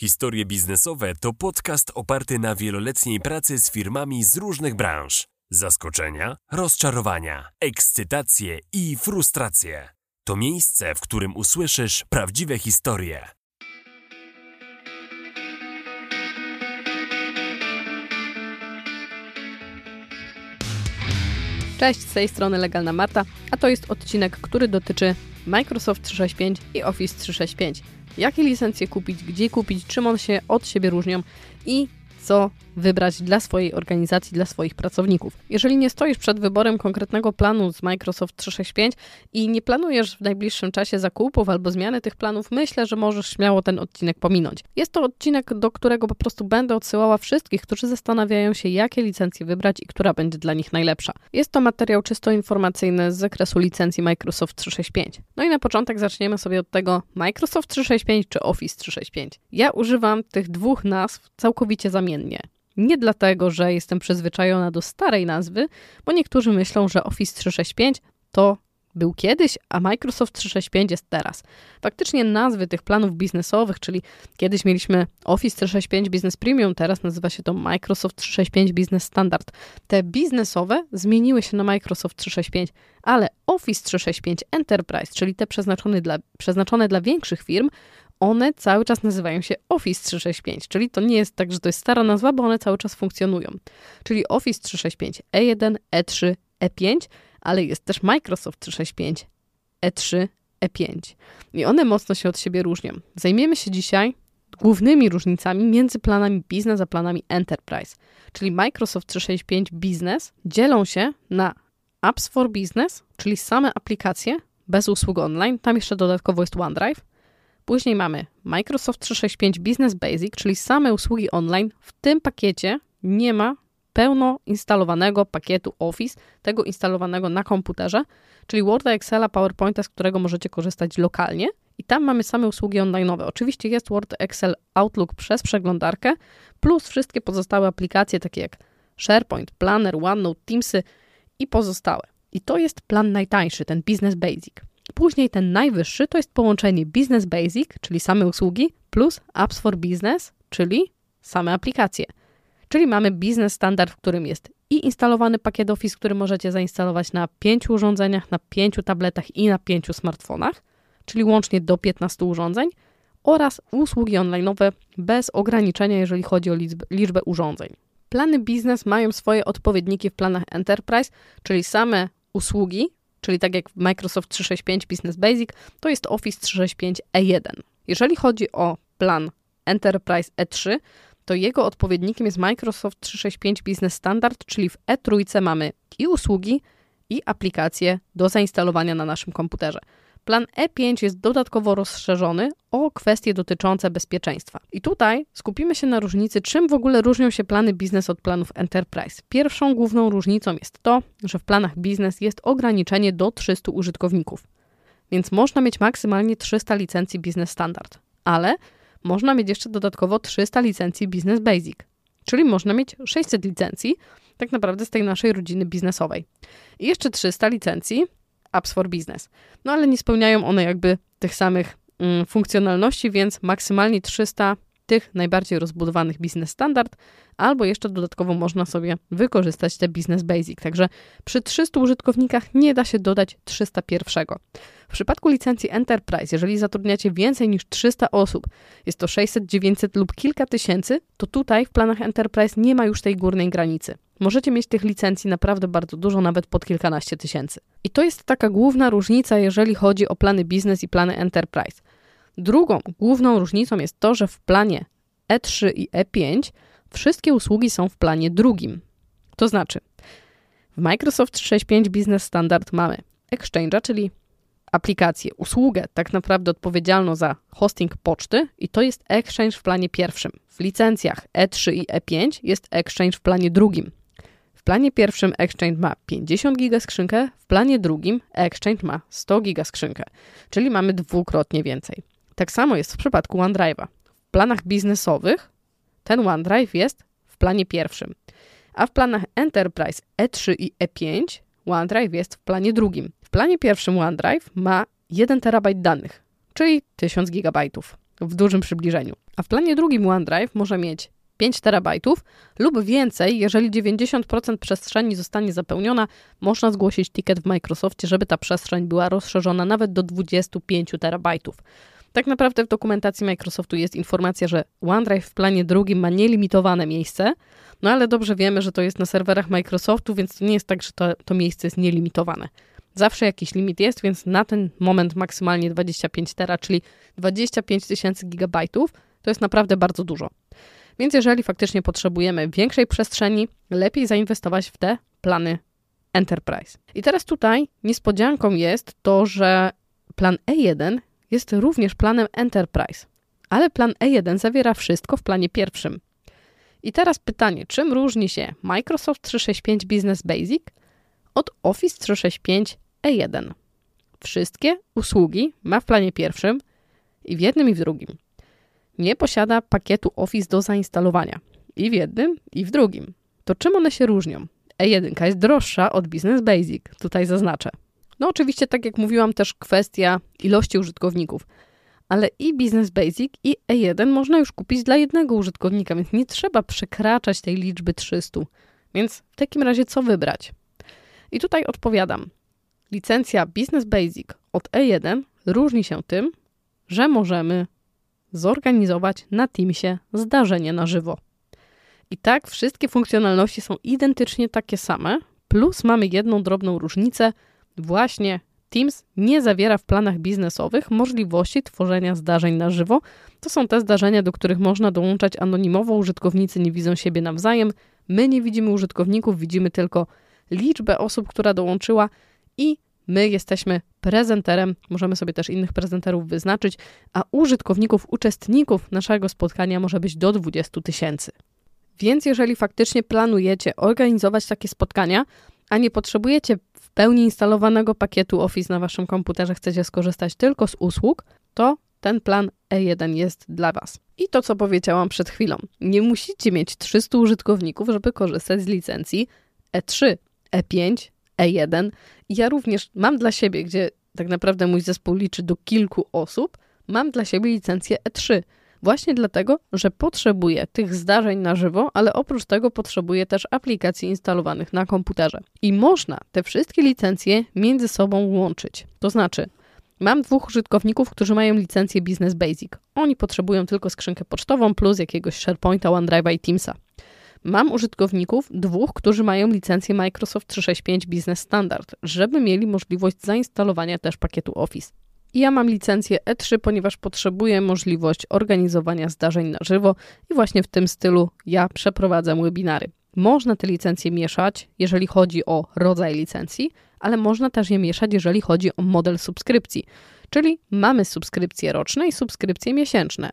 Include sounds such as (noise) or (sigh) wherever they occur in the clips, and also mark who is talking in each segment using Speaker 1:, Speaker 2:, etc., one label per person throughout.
Speaker 1: Historie biznesowe to podcast oparty na wieloletniej pracy z firmami z różnych branż. Zaskoczenia, rozczarowania, ekscytacje i frustracje. To miejsce, w którym usłyszysz prawdziwe historie.
Speaker 2: Cześć, z tej strony Legalna Marta, a to jest odcinek, który dotyczy Microsoft 365 i Office 365. Jakie licencje kupić, gdzie kupić, czym one się od siebie różnią i co wybrać dla swojej organizacji, dla swoich pracowników. Jeżeli nie stoisz przed wyborem konkretnego planu z Microsoft 365 i nie planujesz w najbliższym czasie zakupów albo zmiany tych planów, myślę, że możesz śmiało ten odcinek pominąć. Jest to odcinek, do którego po prostu będę odsyłała wszystkich, którzy zastanawiają się, jakie licencje wybrać i która będzie dla nich najlepsza. Jest to materiał czysto informacyjny z zakresu licencji Microsoft 365. No i na początek zaczniemy sobie od tego Microsoft 365 czy Office 365. Ja używam tych dwóch nazw całkowicie zamiennie. Nie dlatego, że jestem przyzwyczajona do starej nazwy, bo niektórzy myślą, że Office 365 to był kiedyś, a Microsoft 365 jest teraz. Faktycznie nazwy tych planów biznesowych, czyli kiedyś mieliśmy Office 365 Business Premium, teraz nazywa się to Microsoft 365 Business Standard. Te biznesowe zmieniły się na Microsoft 365, ale Office 365 Enterprise, czyli te przeznaczone dla, przeznaczone dla większych firm, one cały czas nazywają się Office 365, czyli to nie jest tak, że to jest stara nazwa, bo one cały czas funkcjonują. Czyli Office 365 E1, E3, E5, ale jest też Microsoft 365 E3, E5. I one mocno się od siebie różnią. Zajmiemy się dzisiaj głównymi różnicami między planami Business a planami Enterprise. Czyli Microsoft 365 Business dzielą się na Apps for Business, czyli same aplikacje bez usług online. Tam jeszcze dodatkowo jest OneDrive Później mamy Microsoft 365 Business Basic, czyli same usługi online. W tym pakiecie nie ma pełno instalowanego pakietu Office, tego instalowanego na komputerze, czyli Worda, Excela, PowerPointa, z którego możecie korzystać lokalnie. I tam mamy same usługi online'owe. Oczywiście jest Word, Excel, Outlook przez przeglądarkę, plus wszystkie pozostałe aplikacje, takie jak SharePoint, Planner, OneNote, Teamsy i pozostałe. I to jest plan najtańszy, ten Business Basic. Później ten najwyższy to jest połączenie Business Basic, czyli same usługi, plus Apps for Business, czyli same aplikacje. Czyli mamy Business Standard, w którym jest i instalowany pakiet Office, który możecie zainstalować na pięciu urządzeniach, na pięciu tabletach i na pięciu smartfonach, czyli łącznie do 15 urządzeń, oraz usługi online'owe bez ograniczenia, jeżeli chodzi o liczbę, liczbę urządzeń. Plany biznes mają swoje odpowiedniki w planach Enterprise, czyli same usługi, czyli tak jak Microsoft 365 Business Basic, to jest Office 365 E1. Jeżeli chodzi o plan Enterprise E3, to jego odpowiednikiem jest Microsoft 365 Business Standard, czyli w E3 mamy i usługi, i aplikacje do zainstalowania na naszym komputerze. Plan E5 jest dodatkowo rozszerzony o kwestie dotyczące bezpieczeństwa. I tutaj skupimy się na różnicy, czym w ogóle różnią się plany biznes od planów enterprise. Pierwszą główną różnicą jest to, że w planach biznes jest ograniczenie do 300 użytkowników. Więc można mieć maksymalnie 300 licencji Business Standard, ale można mieć jeszcze dodatkowo 300 licencji Business Basic, czyli można mieć 600 licencji tak naprawdę z tej naszej rodziny biznesowej. I jeszcze 300 licencji apps for business. No ale nie spełniają one jakby tych samych mm, funkcjonalności, więc maksymalnie 300 tych najbardziej rozbudowanych business standard, albo jeszcze dodatkowo można sobie wykorzystać te business basic. Także przy 300 użytkownikach nie da się dodać 301. W przypadku licencji Enterprise, jeżeli zatrudniacie więcej niż 300 osób, jest to 600, 900 lub kilka tysięcy, to tutaj w planach Enterprise nie ma już tej górnej granicy. Możecie mieć tych licencji naprawdę bardzo dużo, nawet pod kilkanaście tysięcy. I to jest taka główna różnica, jeżeli chodzi o plany biznes i plany enterprise. Drugą główną różnicą jest to, że w planie E3 i E5 wszystkie usługi są w planie drugim. To znaczy, w Microsoft 365 Business Standard mamy Exchange'a, czyli aplikację, usługę tak naprawdę odpowiedzialną za hosting poczty i to jest Exchange w planie pierwszym. W licencjach E3 i E5 jest Exchange w planie drugim planie pierwszym Exchange ma 50 giga skrzynkę, w planie drugim Exchange ma 100 giga skrzynkę, czyli mamy dwukrotnie więcej. Tak samo jest w przypadku OneDrive'a. W planach biznesowych ten OneDrive jest w planie pierwszym, a w planach Enterprise E3 i E5 OneDrive jest w planie drugim. W planie pierwszym OneDrive ma 1 terabajt danych, czyli 1000 gigabajtów. w dużym przybliżeniu. A w planie drugim OneDrive może mieć 5 terabajtów lub więcej, jeżeli 90% przestrzeni zostanie zapełniona, można zgłosić ticket w Microsoftie, żeby ta przestrzeń była rozszerzona nawet do 25 terabajtów. Tak naprawdę w dokumentacji Microsoftu jest informacja, że OneDrive w planie drugim ma nielimitowane miejsce, no ale dobrze wiemy, że to jest na serwerach Microsoftu, więc to nie jest tak, że to, to miejsce jest nielimitowane. Zawsze jakiś limit jest, więc na ten moment maksymalnie 25 tera, czyli 25 tysięcy gigabajtów, to jest naprawdę bardzo dużo. Więc jeżeli faktycznie potrzebujemy większej przestrzeni, lepiej zainwestować w te plany Enterprise. I teraz tutaj niespodzianką jest to, że plan E1 jest również planem Enterprise, ale plan E1 zawiera wszystko w planie pierwszym. I teraz pytanie, czym różni się Microsoft 365 Business Basic od Office 365 E1? Wszystkie usługi ma w planie pierwszym i w jednym i w drugim. Nie posiada pakietu Office do zainstalowania i w jednym i w drugim. To czym one się różnią? E1 jest droższa od Business Basic, tutaj zaznaczę. No oczywiście, tak jak mówiłam, też kwestia ilości użytkowników. Ale i Business Basic, i E1 można już kupić dla jednego użytkownika, więc nie trzeba przekraczać tej liczby 300. Więc w takim razie co wybrać? I tutaj odpowiadam. Licencja Business Basic od E1 różni się tym, że możemy zorganizować na Teamsie zdarzenie na żywo. I tak wszystkie funkcjonalności są identycznie takie same, plus mamy jedną drobną różnicę – Właśnie Teams nie zawiera w planach biznesowych możliwości tworzenia zdarzeń na żywo. To są te zdarzenia, do których można dołączać anonimowo, użytkownicy nie widzą siebie nawzajem, my nie widzimy użytkowników, widzimy tylko liczbę osób, która dołączyła i my jesteśmy prezenterem, możemy sobie też innych prezenterów wyznaczyć, a użytkowników, uczestników naszego spotkania może być do 20 tysięcy. Więc jeżeli faktycznie planujecie organizować takie spotkania, a nie potrzebujecie w pełni instalowanego pakietu Office na waszym komputerze, chcecie skorzystać tylko z usług, to ten plan E1 jest dla Was. I to, co powiedziałam przed chwilą, nie musicie mieć 300 użytkowników, żeby korzystać z licencji E3, E5, E1. ja również mam dla siebie, gdzie tak naprawdę mój zespół liczy do kilku osób, mam dla siebie licencję E3. Właśnie dlatego, że potrzebuje tych zdarzeń na żywo, ale oprócz tego potrzebuje też aplikacji instalowanych na komputerze. I można te wszystkie licencje między sobą łączyć. To znaczy, mam dwóch użytkowników, którzy mają licencję Business Basic. Oni potrzebują tylko skrzynkę pocztową plus jakiegoś SharePointa, OneDrive'a i Teamsa. Mam użytkowników, dwóch, którzy mają licencję Microsoft 365 Business Standard, żeby mieli możliwość zainstalowania też pakietu Office. Ja mam licencję E3, ponieważ potrzebuję możliwość organizowania zdarzeń na żywo i właśnie w tym stylu ja przeprowadzam webinary. Można te licencje mieszać, jeżeli chodzi o rodzaj licencji, ale można też je mieszać, jeżeli chodzi o model subskrypcji. Czyli mamy subskrypcje roczne i subskrypcje miesięczne.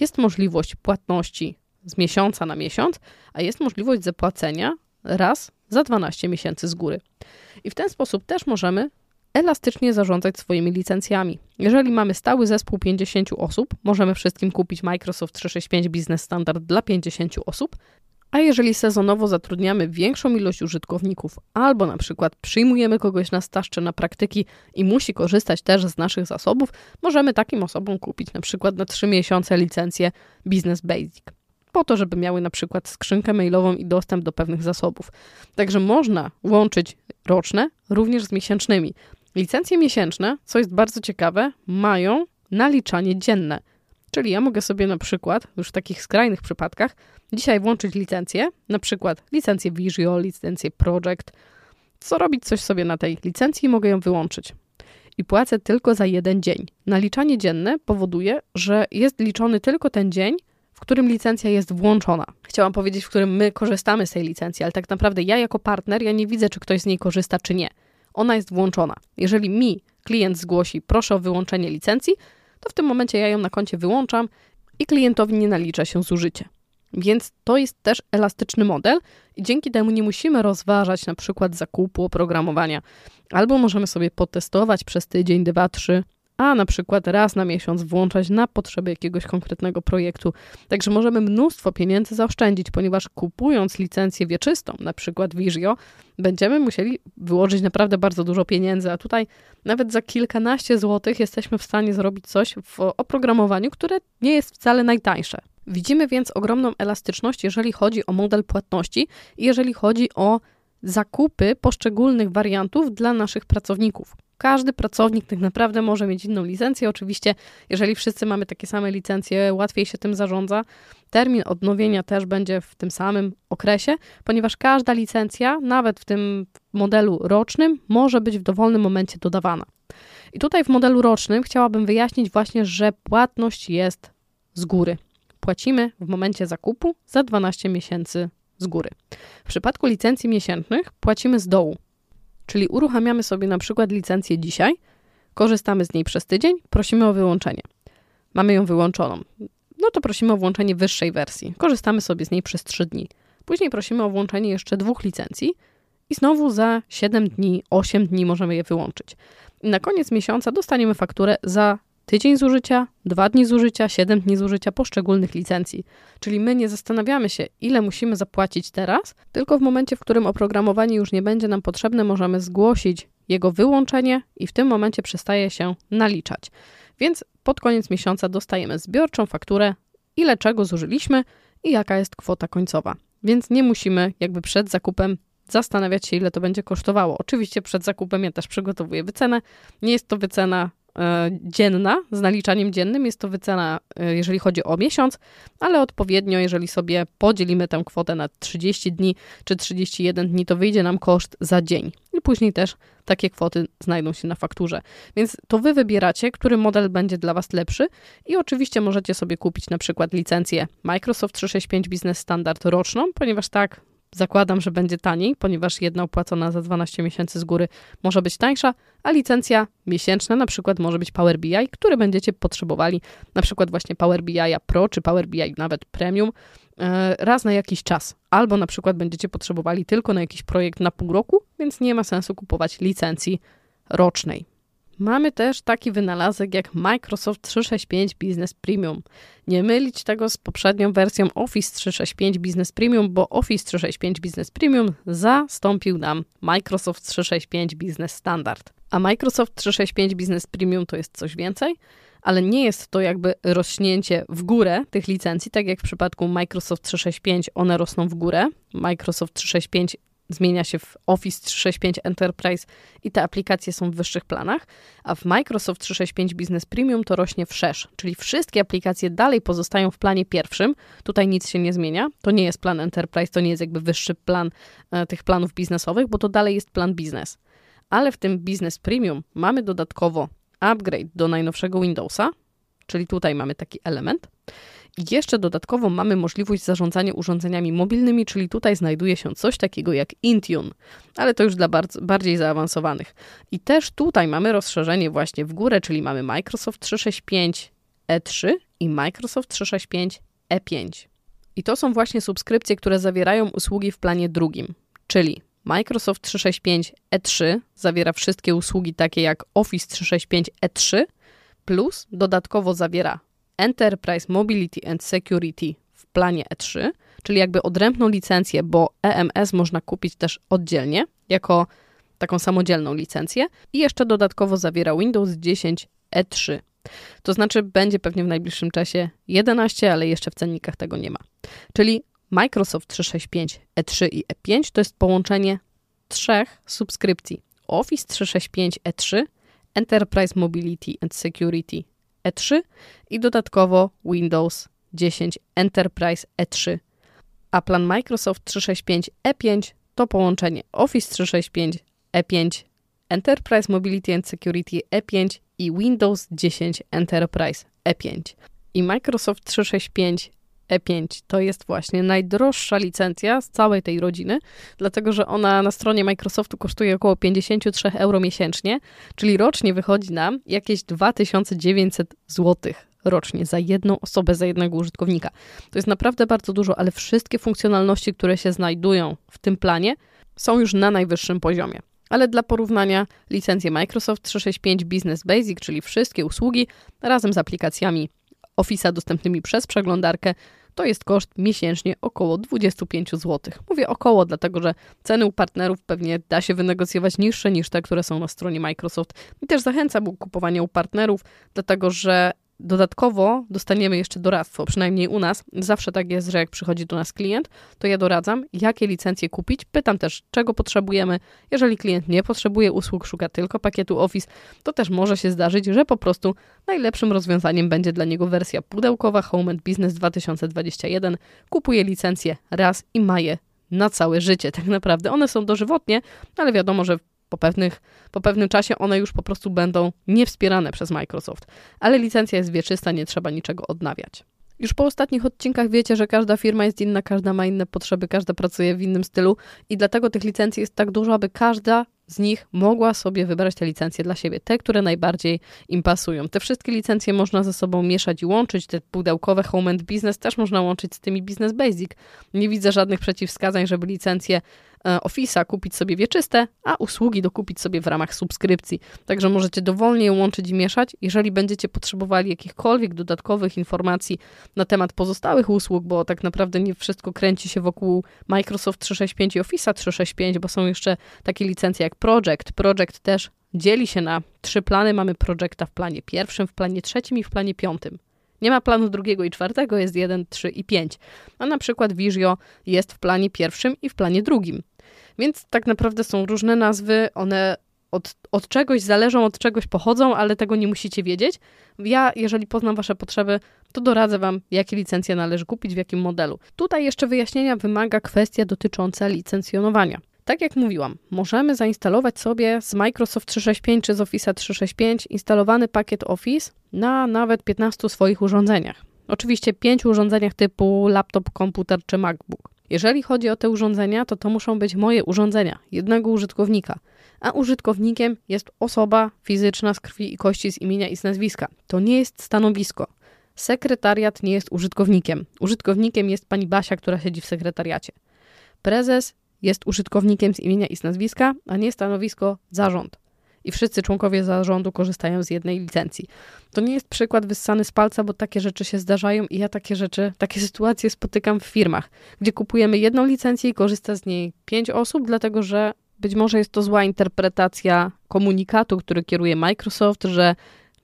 Speaker 2: Jest możliwość płatności z miesiąca na miesiąc, a jest możliwość zapłacenia raz za 12 miesięcy z góry. I w ten sposób też możemy elastycznie zarządzać swoimi licencjami. Jeżeli mamy stały zespół 50 osób, możemy wszystkim kupić Microsoft 365 Business Standard dla 50 osób, a jeżeli sezonowo zatrudniamy większą ilość użytkowników, albo na przykład przyjmujemy kogoś na staż na praktyki i musi korzystać też z naszych zasobów, możemy takim osobom kupić na przykład na 3 miesiące licencję Business Basic. Po to, żeby miały na przykład skrzynkę mailową i dostęp do pewnych zasobów. Także można łączyć roczne również z miesięcznymi. Licencje miesięczne, co jest bardzo ciekawe, mają naliczanie dzienne. Czyli ja mogę sobie na przykład, już w takich skrajnych przypadkach, dzisiaj włączyć licencję, na przykład licencję Visual, licencję Project, co robić coś sobie na tej licencji i mogę ją wyłączyć. I płacę tylko za jeden dzień. Naliczanie dzienne powoduje, że jest liczony tylko ten dzień, w którym licencja jest włączona. Chciałam powiedzieć, w którym my korzystamy z tej licencji, ale tak naprawdę ja jako partner, ja nie widzę, czy ktoś z niej korzysta, czy nie ona jest włączona. Jeżeli mi klient zgłosi, proszę o wyłączenie licencji, to w tym momencie ja ją na koncie wyłączam i klientowi nie nalicza się zużycie. Więc to jest też elastyczny model i dzięki temu nie musimy rozważać na przykład zakupu oprogramowania, albo możemy sobie potestować przez tydzień, dwa, trzy, a na przykład raz na miesiąc włączać na potrzeby jakiegoś konkretnego projektu. Także możemy mnóstwo pieniędzy zaoszczędzić, ponieważ kupując licencję wieczystą, na przykład Visio, będziemy musieli wyłożyć naprawdę bardzo dużo pieniędzy, a tutaj nawet za kilkanaście złotych jesteśmy w stanie zrobić coś w oprogramowaniu, które nie jest wcale najtańsze. Widzimy więc ogromną elastyczność, jeżeli chodzi o model płatności i jeżeli chodzi o zakupy poszczególnych wariantów dla naszych pracowników. Każdy pracownik tak naprawdę może mieć inną licencję. Oczywiście, jeżeli wszyscy mamy takie same licencje, łatwiej się tym zarządza. Termin odnowienia też będzie w tym samym okresie, ponieważ każda licencja, nawet w tym modelu rocznym, może być w dowolnym momencie dodawana. I tutaj w modelu rocznym chciałabym wyjaśnić właśnie, że płatność jest z góry. Płacimy w momencie zakupu za 12 miesięcy z góry. W przypadku licencji miesięcznych płacimy z dołu, czyli uruchamiamy sobie na przykład licencję dzisiaj, korzystamy z niej przez tydzień, prosimy o wyłączenie. Mamy ją wyłączoną. No to prosimy o włączenie wyższej wersji. Korzystamy sobie z niej przez 3 dni. Później prosimy o włączenie jeszcze dwóch licencji i znowu za 7 dni, 8 dni możemy je wyłączyć. I na koniec miesiąca dostaniemy fakturę za tydzień zużycia, dwa dni zużycia, siedem dni zużycia poszczególnych licencji. Czyli my nie zastanawiamy się, ile musimy zapłacić teraz, tylko w momencie, w którym oprogramowanie już nie będzie nam potrzebne, możemy zgłosić jego wyłączenie i w tym momencie przestaje się naliczać. Więc pod koniec miesiąca dostajemy zbiorczą fakturę, ile czego zużyliśmy i jaka jest kwota końcowa. Więc nie musimy jakby przed zakupem zastanawiać się, ile to będzie kosztowało. Oczywiście przed zakupem ja też przygotowuję wycenę. Nie jest to wycena dzienna, z naliczaniem dziennym. Jest to wycena, e, jeżeli chodzi o miesiąc, ale odpowiednio, jeżeli sobie podzielimy tę kwotę na 30 dni czy 31 dni, to wyjdzie nam koszt za dzień. I później też takie kwoty znajdą się na fakturze. Więc to wy wybieracie, który model będzie dla was lepszy i oczywiście możecie sobie kupić na przykład licencję Microsoft 365 Business Standard roczną, ponieważ tak Zakładam, że będzie taniej, ponieważ jedna opłacona za 12 miesięcy z góry może być tańsza, a licencja miesięczna na przykład może być Power BI, który będziecie potrzebowali, na przykład właśnie Power BI Pro czy Power BI nawet Premium e, raz na jakiś czas. Albo na przykład będziecie potrzebowali tylko na jakiś projekt na pół roku, więc nie ma sensu kupować licencji rocznej. Mamy też taki wynalazek jak Microsoft 365 Business Premium. Nie mylić tego z poprzednią wersją Office 365 Business Premium, bo Office 365 Business Premium zastąpił nam Microsoft 365 Business Standard. A Microsoft 365 Business Premium to jest coś więcej, ale nie jest to jakby rośnięcie w górę tych licencji, tak jak w przypadku Microsoft 365 one rosną w górę. Microsoft 365 zmienia się w Office 365 Enterprise i te aplikacje są w wyższych planach, a w Microsoft 365 Business Premium to rośnie wszerz, czyli wszystkie aplikacje dalej pozostają w planie pierwszym. Tutaj nic się nie zmienia. To nie jest plan Enterprise, to nie jest jakby wyższy plan e, tych planów biznesowych, bo to dalej jest plan biznes. Ale w tym Business Premium mamy dodatkowo upgrade do najnowszego Windowsa, czyli tutaj mamy taki element. Jeszcze dodatkowo mamy możliwość zarządzania urządzeniami mobilnymi, czyli tutaj znajduje się coś takiego jak Intune, ale to już dla bardziej zaawansowanych. I też tutaj mamy rozszerzenie właśnie w górę, czyli mamy Microsoft 365 E3 i Microsoft 365 E5. I to są właśnie subskrypcje, które zawierają usługi w planie drugim, czyli Microsoft 365 E3 zawiera wszystkie usługi takie jak Office 365 E3, plus dodatkowo zawiera Enterprise Mobility and Security w planie E3, czyli jakby odrębną licencję, bo EMS można kupić też oddzielnie, jako taką samodzielną licencję i jeszcze dodatkowo zawiera Windows 10 E3. To znaczy będzie pewnie w najbliższym czasie 11, ale jeszcze w cennikach tego nie ma. Czyli Microsoft 365 E3 i E5 to jest połączenie trzech subskrypcji. Office 365 E3, Enterprise Mobility and Security E3 i dodatkowo Windows 10 Enterprise E3. A plan Microsoft 365 E5 to połączenie Office 365 E5, Enterprise Mobility and Security E5 i Windows 10 Enterprise E5. I Microsoft 365 E5 to jest właśnie najdroższa licencja z całej tej rodziny, dlatego że ona na stronie Microsoftu kosztuje około 53 euro miesięcznie, czyli rocznie wychodzi nam jakieś 2900 zł rocznie za jedną osobę, za jednego użytkownika. To jest naprawdę bardzo dużo, ale wszystkie funkcjonalności, które się znajdują w tym planie, są już na najwyższym poziomie. ale dla porównania licencje Microsoft 365 Business Basic, czyli wszystkie usługi razem z aplikacjami Office'a dostępnymi przez przeglądarkę, to jest koszt miesięcznie około 25 zł. Mówię około, dlatego że ceny u partnerów pewnie da się wynegocjować niższe niż te, które są na stronie Microsoft. I też zachęcam do kupowania u partnerów, dlatego że Dodatkowo dostaniemy jeszcze doradztwo, przynajmniej u nas. Zawsze tak jest, że jak przychodzi do nas klient, to ja doradzam, jakie licencje kupić. Pytam też, czego potrzebujemy. Jeżeli klient nie potrzebuje usług, szuka tylko pakietu Office, to też może się zdarzyć, że po prostu najlepszym rozwiązaniem będzie dla niego wersja pudełkowa Home and Business 2021. Kupuje licencję raz i ma je na całe życie. Tak naprawdę one są dożywotnie, ale wiadomo, że po, pewnych, po pewnym czasie one już po prostu będą niewspierane przez Microsoft. Ale licencja jest wieczysta, nie trzeba niczego odnawiać. Już po ostatnich odcinkach wiecie, że każda firma jest inna, każda ma inne potrzeby, każda pracuje w innym stylu i dlatego tych licencji jest tak dużo, aby każda z nich mogła sobie wybrać te licencje dla siebie, te, które najbardziej im pasują. Te wszystkie licencje można ze sobą mieszać i łączyć, te pudełkowe Home and Business też można łączyć z tymi Business Basic. Nie widzę żadnych przeciwwskazań, żeby licencje Office'a kupić sobie wieczyste, a usługi dokupić sobie w ramach subskrypcji. Także możecie dowolnie je łączyć i mieszać. Jeżeli będziecie potrzebowali jakichkolwiek dodatkowych informacji na temat pozostałych usług, bo tak naprawdę nie wszystko kręci się wokół Microsoft 365 i Office'a 365, bo są jeszcze takie licencje jak Project. Project też dzieli się na trzy plany. Mamy Projecta w planie pierwszym, w planie trzecim i w planie piątym. Nie ma planu drugiego i czwartego, jest jeden, trzy i pięć. A na przykład Visio jest w planie pierwszym i w planie drugim. Więc tak naprawdę są różne nazwy, one od, od czegoś zależą, od czegoś pochodzą, ale tego nie musicie wiedzieć. Ja, jeżeli poznam Wasze potrzeby, to doradzę Wam, jakie licencje należy kupić, w jakim modelu. Tutaj jeszcze wyjaśnienia wymaga kwestia dotycząca licencjonowania. Tak jak mówiłam, możemy zainstalować sobie z Microsoft 365 czy z Office 365 instalowany pakiet Office na nawet 15 swoich urządzeniach. Oczywiście 5 urządzeniach typu laptop, komputer czy MacBook. Jeżeli chodzi o te urządzenia, to to muszą być moje urządzenia, jednego użytkownika. A użytkownikiem jest osoba fizyczna z krwi i kości, z imienia i z nazwiska. To nie jest stanowisko. Sekretariat nie jest użytkownikiem. Użytkownikiem jest pani Basia, która siedzi w sekretariacie. Prezes jest użytkownikiem z imienia i z nazwiska, a nie stanowisko zarząd i wszyscy członkowie zarządu korzystają z jednej licencji. To nie jest przykład wyssany z palca, bo takie rzeczy się zdarzają i ja takie rzeczy, takie sytuacje spotykam w firmach, gdzie kupujemy jedną licencję i korzysta z niej pięć osób, dlatego że być może jest to zła interpretacja komunikatu, który kieruje Microsoft, że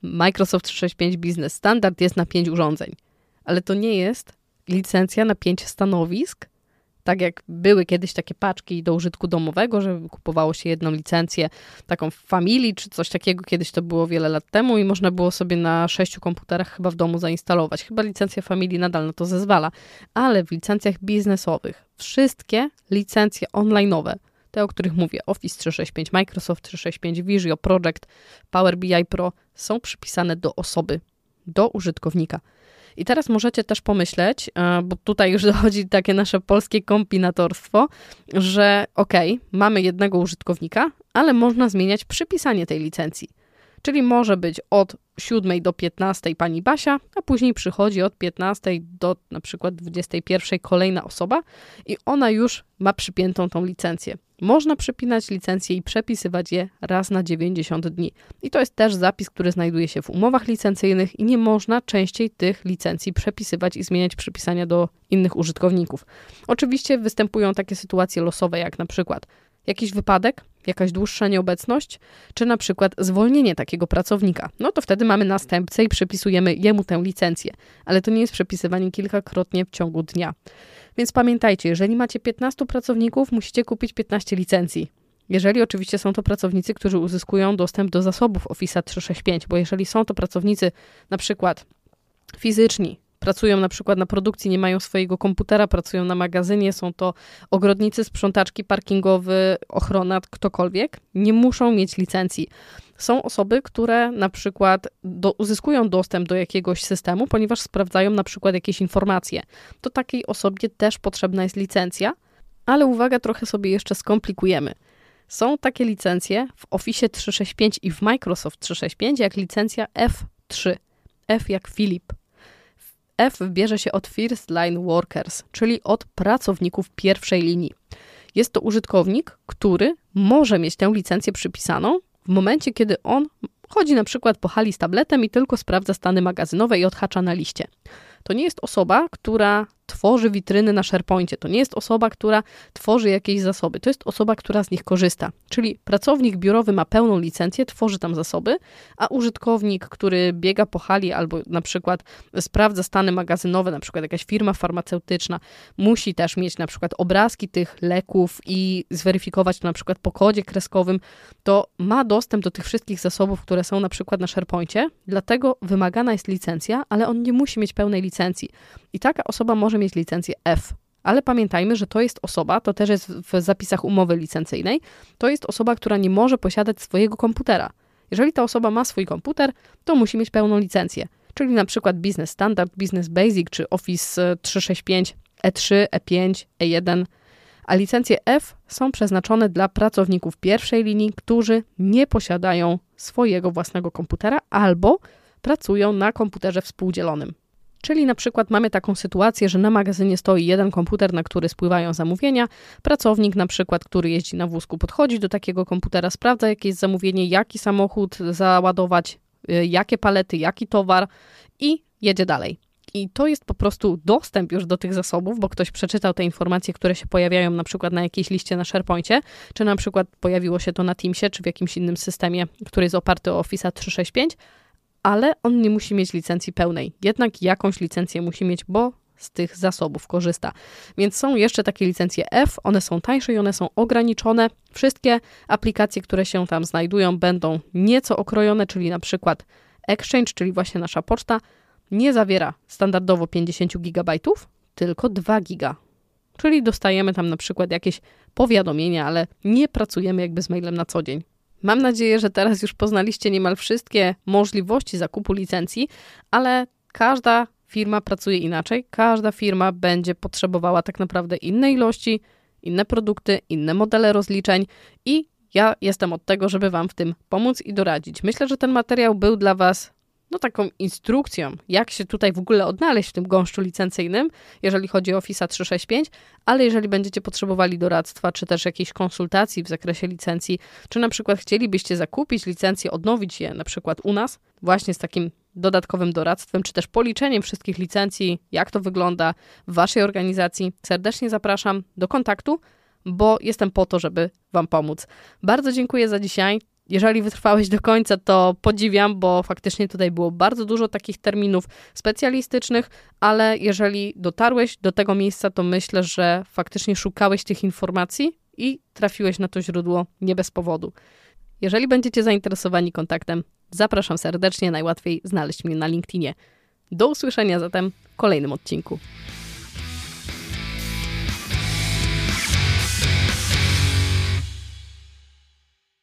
Speaker 2: Microsoft 365 Business Standard jest na pięć urządzeń. Ale to nie jest licencja na pięć stanowisk, tak jak były kiedyś takie paczki do użytku domowego, że kupowało się jedną licencję, taką w familii czy coś takiego, kiedyś to było wiele lat temu i można było sobie na sześciu komputerach chyba w domu zainstalować. Chyba licencja familii nadal na to zezwala, ale w licencjach biznesowych wszystkie licencje online'owe, te, o których mówię, Office 365, Microsoft 365, Visio, Project, Power BI Pro, są przypisane do osoby, do użytkownika. I teraz możecie też pomyśleć, e, bo tutaj już (laughs) dochodzi takie nasze polskie kombinatorstwo, że okay, mamy jednego użytkownika, ale można zmieniać przypisanie tej licencji. Czyli może być od 7 do 15 pani Basia, a później przychodzi od 15 do na przykład 21 kolejna osoba i ona już ma przypiętą tą licencję. Można przypinać licencje i przepisywać je raz na 90 dni. I to jest też zapis, który znajduje się w umowach licencyjnych i nie można częściej tych licencji przepisywać i zmieniać przypisania do innych użytkowników. Oczywiście występują takie sytuacje losowe, jak na przykład jakiś wypadek, jakaś dłuższa nieobecność, czy na przykład zwolnienie takiego pracownika. No to wtedy mamy następcę i przepisujemy jemu tę licencję, ale to nie jest przepisywanie kilkakrotnie w ciągu dnia. Więc pamiętajcie, jeżeli macie 15 pracowników, musicie kupić 15 licencji. Jeżeli oczywiście są to pracownicy, którzy uzyskują dostęp do zasobów Office 365, bo jeżeli są to pracownicy na przykład fizyczni, pracują na przykład na produkcji, nie mają swojego komputera, pracują na magazynie, są to ogrodnicy, sprzątaczki parkingowy, ochrona, ktokolwiek, nie muszą mieć licencji. Są osoby, które na przykład do, uzyskują dostęp do jakiegoś systemu, ponieważ sprawdzają na przykład jakieś informacje. To takiej osobie też potrzebna jest licencja, ale uwaga, trochę sobie jeszcze skomplikujemy. Są takie licencje w Office 365 i w Microsoft 365 jak licencja F3. F jak Filip. F bierze się od First Line Workers, czyli od pracowników pierwszej linii. Jest to użytkownik, który może mieć tę licencję przypisaną w momencie, kiedy on chodzi na przykład po hali z tabletem i tylko sprawdza stany magazynowe i odhacza na liście. To nie jest osoba, która tworzy witryny na SharePointie. To nie jest osoba, która tworzy jakieś zasoby. To jest osoba, która z nich korzysta. Czyli pracownik biurowy ma pełną licencję, tworzy tam zasoby, a użytkownik, który biega po hali albo na przykład sprawdza stany magazynowe, na przykład jakaś firma farmaceutyczna, musi też mieć na przykład obrazki tych leków i zweryfikować to na przykład po kodzie kreskowym, to ma dostęp do tych wszystkich zasobów, które są na przykład na SharePointie, dlatego wymagana jest licencja, ale on nie musi mieć pełnej licencji. I taka osoba może mieć licencję F. Ale pamiętajmy, że to jest osoba, to też jest w zapisach umowy licencyjnej, to jest osoba, która nie może posiadać swojego komputera. Jeżeli ta osoba ma swój komputer, to musi mieć pełną licencję, czyli na przykład Business Standard, Business Basic czy Office 365, E3, E5, E1. A licencje F są przeznaczone dla pracowników pierwszej linii, którzy nie posiadają swojego własnego komputera albo pracują na komputerze współdzielonym. Czyli na przykład mamy taką sytuację, że na magazynie stoi jeden komputer, na który spływają zamówienia. Pracownik na przykład, który jeździ na wózku, podchodzi do takiego komputera, sprawdza jakie jest zamówienie, jaki samochód załadować, y, jakie palety, jaki towar i jedzie dalej. I to jest po prostu dostęp już do tych zasobów, bo ktoś przeczytał te informacje, które się pojawiają na przykład na jakiejś liście na SharePointie, czy na przykład pojawiło się to na Teamsie, czy w jakimś innym systemie, który jest oparty o Office 365 ale on nie musi mieć licencji pełnej. Jednak jakąś licencję musi mieć, bo z tych zasobów korzysta. Więc są jeszcze takie licencje F, one są tańsze i one są ograniczone. Wszystkie aplikacje, które się tam znajdują, będą nieco okrojone, czyli na przykład Exchange, czyli właśnie nasza poczta, nie zawiera standardowo 50 GB, tylko 2 GB. Czyli dostajemy tam na przykład jakieś powiadomienia, ale nie pracujemy jakby z mailem na co dzień. Mam nadzieję, że teraz już poznaliście niemal wszystkie możliwości zakupu licencji, ale każda firma pracuje inaczej. Każda firma będzie potrzebowała tak naprawdę innej ilości, inne produkty, inne modele rozliczeń i ja jestem od tego, żeby Wam w tym pomóc i doradzić. Myślę, że ten materiał był dla Was no, taką instrukcją, jak się tutaj w ogóle odnaleźć w tym gąszczu licencyjnym, jeżeli chodzi o Office 365, ale jeżeli będziecie potrzebowali doradztwa, czy też jakiejś konsultacji w zakresie licencji, czy na przykład chcielibyście zakupić licencję, odnowić je na przykład u nas, właśnie z takim dodatkowym doradztwem, czy też policzeniem wszystkich licencji, jak to wygląda w Waszej organizacji, serdecznie zapraszam do kontaktu, bo jestem po to, żeby Wam pomóc. Bardzo dziękuję za dzisiaj. Jeżeli wytrwałeś do końca, to podziwiam, bo faktycznie tutaj było bardzo dużo takich terminów specjalistycznych, ale jeżeli dotarłeś do tego miejsca, to myślę, że faktycznie szukałeś tych informacji i trafiłeś na to źródło nie bez powodu. Jeżeli będziecie zainteresowani kontaktem, zapraszam serdecznie, najłatwiej znaleźć mnie na LinkedInie. Do usłyszenia zatem w kolejnym odcinku.